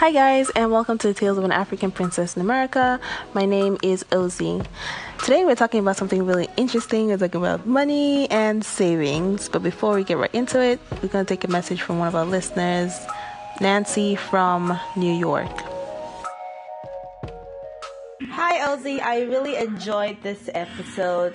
Hi, guys, and welcome to the Tales of an African Princess in America. My name is Ozzy. Today, we're talking about something really interesting. We're talking about money and savings. But before we get right into it, we're going to take a message from one of our listeners, Nancy from New York. Hi, Ozzy. I really enjoyed this episode.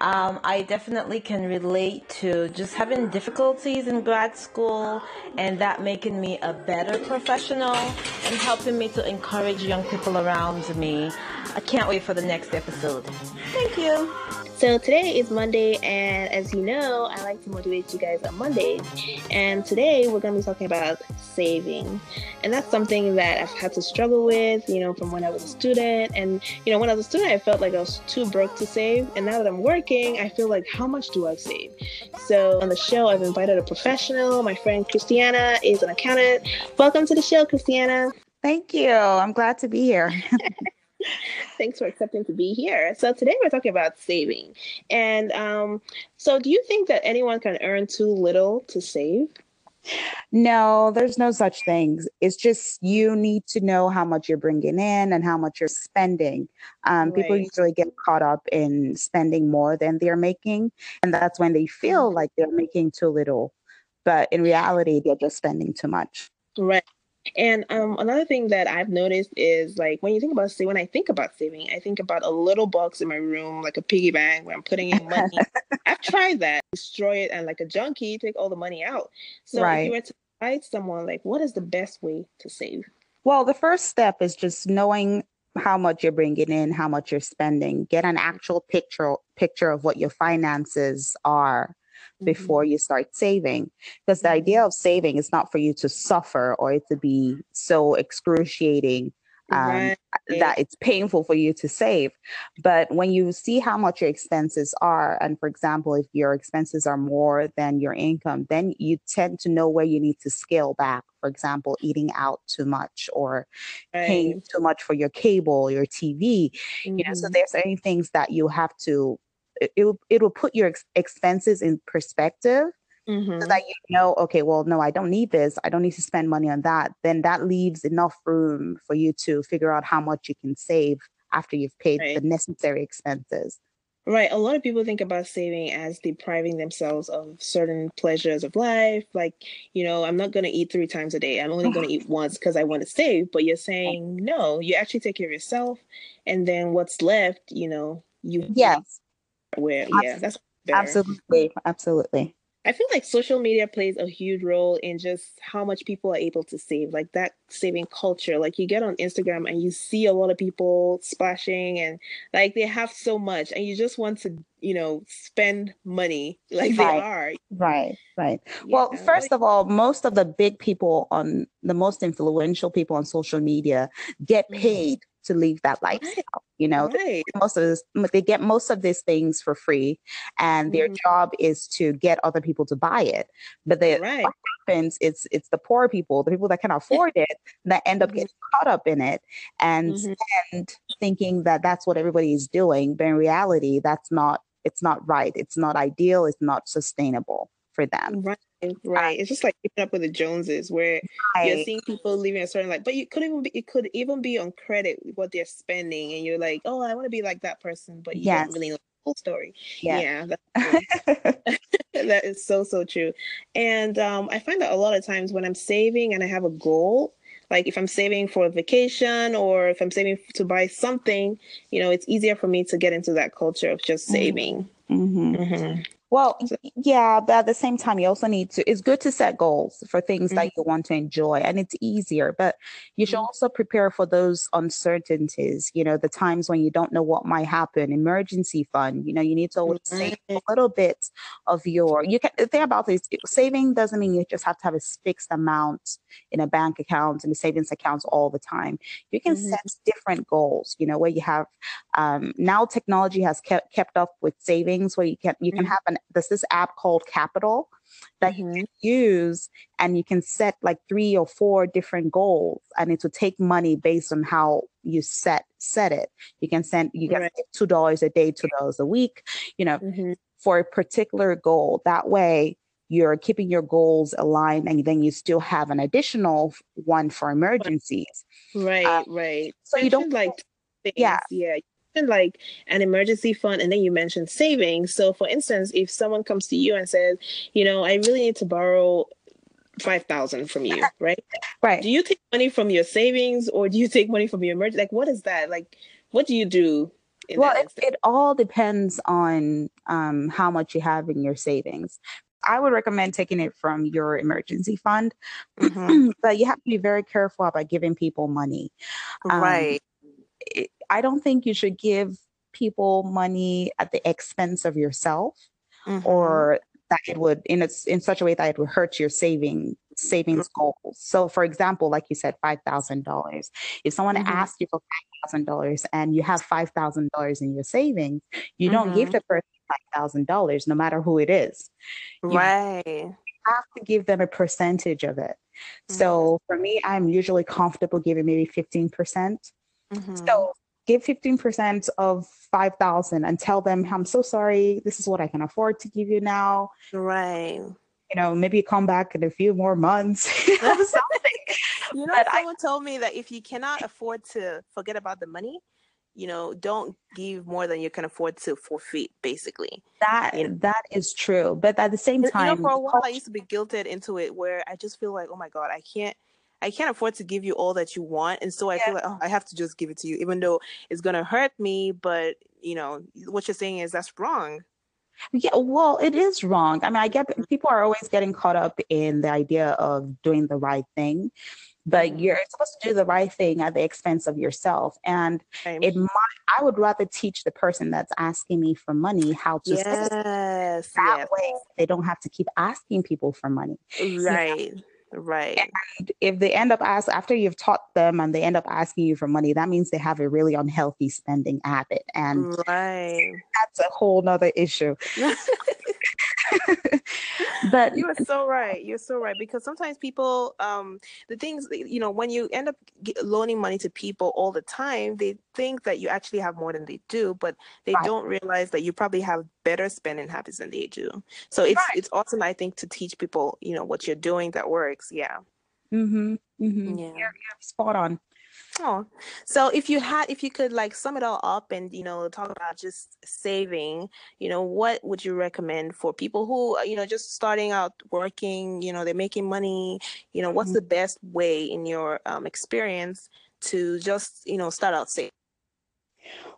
Um, I definitely can relate to just having difficulties in grad school and that making me a better professional and helping me to encourage young people around me. I can't wait for the next episode. Thank you. So today is Monday, and as you know, I like to motivate you guys on Mondays. And today we're going to be talking about saving. And that's something that I've had to struggle with, you know, from when I was a student. And, you know, when I was a student, I felt like I was too broke to save. And now that I'm working, I feel like, how much do I save? So on the show, I've invited a professional. My friend Christiana is an accountant. Welcome to the show, Christiana. Thank you. I'm glad to be here. Thanks for accepting to be here. So today we're talking about saving. And um, so do you think that anyone can earn too little to save? No, there's no such things. It's just you need to know how much you're bringing in and how much you're spending. Um, right. People usually get caught up in spending more than they're making, and that's when they feel mm-hmm. like they're making too little. But in reality, they're just spending too much. Right. And um, another thing that I've noticed is like when you think about say when I think about saving, I think about a little box in my room, like a piggy bank where I'm putting in money. I've tried that, destroy it, and like a junkie, take all the money out. So right. if you were to guide someone, like what is the best way to save? Well, the first step is just knowing how much you're bringing in, how much you're spending. Get an actual picture picture of what your finances are before mm-hmm. you start saving. Because the idea of saving is not for you to suffer or it to be so excruciating um, right. that it's painful for you to save. But when you see how much your expenses are, and for example, if your expenses are more than your income, then you tend to know where you need to scale back. For example, eating out too much or right. paying too much for your cable, your TV. Mm-hmm. You know, so mm-hmm. there's certain things that you have to it will it will put your ex- expenses in perspective mm-hmm. so that you know okay well no i don't need this i don't need to spend money on that then that leaves enough room for you to figure out how much you can save after you've paid right. the necessary expenses Right. A lot of people think about saving as depriving themselves of certain pleasures of life. Like, you know, I'm not going to eat three times a day. I'm only going to eat once because I want to save. But you're saying, no, you actually take care of yourself. And then what's left, you know, you yes where yeah that's better. absolutely absolutely I feel like social media plays a huge role in just how much people are able to save, like that saving culture. Like you get on Instagram and you see a lot of people splashing and like they have so much and you just want to, you know, spend money like right. they are. Right, right. Yeah. Well, first of all, most of the big people on the most influential people on social media get mm-hmm. paid to live that lifestyle. You know, right. most of this, they get most of these things for free, and their mm-hmm. job is to get other people to buy it. But the, right. what happens it's it's the poor people, the people that can afford it, that end up mm-hmm. getting caught up in it and mm-hmm. thinking that that's what everybody is doing. But in reality, that's not. It's not right. It's not ideal. It's not sustainable for them. Right. Right. It's just like keeping up with the Joneses where right. you're seeing people living a certain life, but you could even be it could even be on credit what they're spending and you're like, Oh, I want to be like that person, but you yes. don't really know the whole story. Yeah. yeah that is so so true. And um I find that a lot of times when I'm saving and I have a goal, like if I'm saving for a vacation or if I'm saving to buy something, you know, it's easier for me to get into that culture of just mm-hmm. saving. Mm-hmm. Mm-hmm. Well, yeah, but at the same time, you also need to, it's good to set goals for things mm-hmm. that you want to enjoy and it's easier, but you should mm-hmm. also prepare for those uncertainties, you know, the times when you don't know what might happen, emergency fund, you know, you need to always mm-hmm. save a little bit of your, you can, the thing about this, saving doesn't mean you just have to have a fixed amount in a bank account and the savings accounts all the time. You can mm-hmm. set different goals, you know, where you have, um, now technology has kept, kept up with savings where you can, you can mm-hmm. have an there's this app called Qapital that mm-hmm. you can use and you can set like three or four different goals and it will take money based on how you set set it you can send you get right. two dollars a day two dollars a week you know mm-hmm. for a particular goal that way you're keeping your goals aligned and then you still have an additional one for emergencies. Right uh, right. so you don't like things, yeah. yeah like an emergency fund and then you mentioned savings. So for instance if someone comes to you and says you know i really need to borrow 5000 from you right? Right. Do you take money from your savings or do you take money from your emergency like what is that? Like what do you do well it, it, all depends on um, how much you have in your savings I would recommend taking it from your emergency fund, mm-hmm. but you have to be very careful about giving people money. Um, right. It, I don't think you should give people money at the expense of yourself mm-hmm. or that it would in a, in such a way that it would hurt your saving savings mm-hmm. goals. So for example, like you said, five thousand dollars. If someone mm-hmm. asks you for five thousand dollars and you have five thousand dollars in your savings, you mm-hmm. don't give mm-hmm. the person five thousand dollars, no matter who it is. Right. You right. Have to give them a percentage of it. So mm-hmm. for me, I'm usually comfortable giving maybe 15%. percent mm-hmm. So give 15% of 5000 and tell them i'm so sorry this is what i can afford to give you now right you know maybe come back in a few more months you know but someone I, told me that if you cannot afford to forget about the money you know don't give more than you can afford to forfeit basically that you know? that is true but at the same time you know, for a while i used to be guilted into it where i just feel like oh my god i can't I can't afford to give you all that you want. And so I yeah. feel like, oh, I have to just give it to you, even though it's going to hurt me. But, you know, what you're saying is that's wrong. Yeah, well, it is wrong. I mean, I get people are always getting caught up in the idea of doing the right thing, but you're supposed to do the right thing at the expense of yourself. And Same. it might, I would rather teach the person that's asking me for money how to yes, that yes. way they don't have to keep asking people for money. Right. You know? Right. And if they end up ask after you've taught them and they end up asking you for money, that means they have a really unhealthy spending habit. And right. that's a whole nother issue. but you are so right. You're so right because sometimes people, um, the things you know, when you end up loaning money to people all the time, they think that you actually have more than they do, but they right. don't realize that you probably have better spending habits than they do. So it's right. it's awesome, I think, to teach people, you know, what you're doing that works. Yeah. Mm-hmm. mm-hmm. Yeah. You're, you're spot on. Oh, so if you had, if you could like sum it all up and, you know, talk about just saving, you know, what would you recommend for people who, uh, you know, just starting out working, you know, they're making money, you know, what's mm-hmm. the best way in your um, experience to just, you know, start out saving?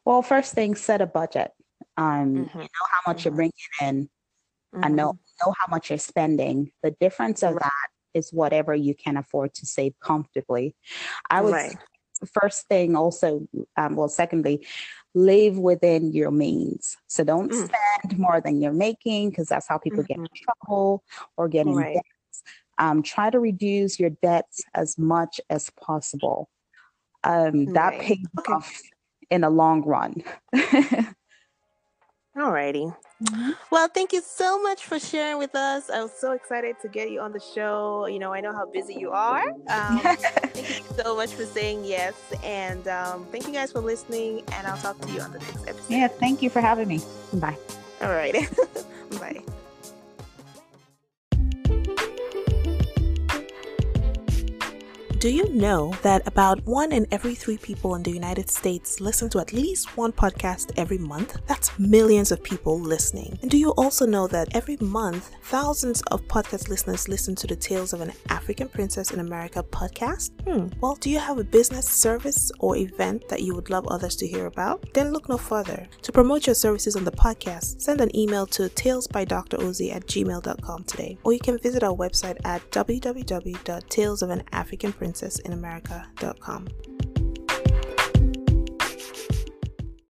Well, first thing, set a budget. Um, mm-hmm. you know how much mm-hmm. you're bringing in mm-hmm. and know, know how much you're spending. The difference of right. that is whatever you can afford to save comfortably. I would right first thing also um, well secondly live within your means so don't mm. spend more than you're making because that's how people mm-hmm. get in mm-hmm. trouble or get in right. debt um, try to reduce your debts as much as possible um, that right. pays okay. off in the long run Alrighty. Mm-hmm. Well, thank you so much for sharing with us. I was so excited to get you on the show. You know, I know how busy you are. Um, thank you so much for saying yes. And um, thank you guys for listening. And I'll talk to you on the next episode. Yeah, thank you for having me. Bye. All right. Do you know that about one in every three people in the United States listen to at least one podcast every month? That's millions of people listening. And do you also know that every month, thousands of podcast listeners listen to the Tales of an African Princess in America podcast? Hmm. Well, do you have a business, service, or event that you would love others to hear about? Then look no further. To promote your services on the podcast, send an email to talesbydroz at gmail.com today. Or you can visit our website at www.talesofan princessinamerica.com.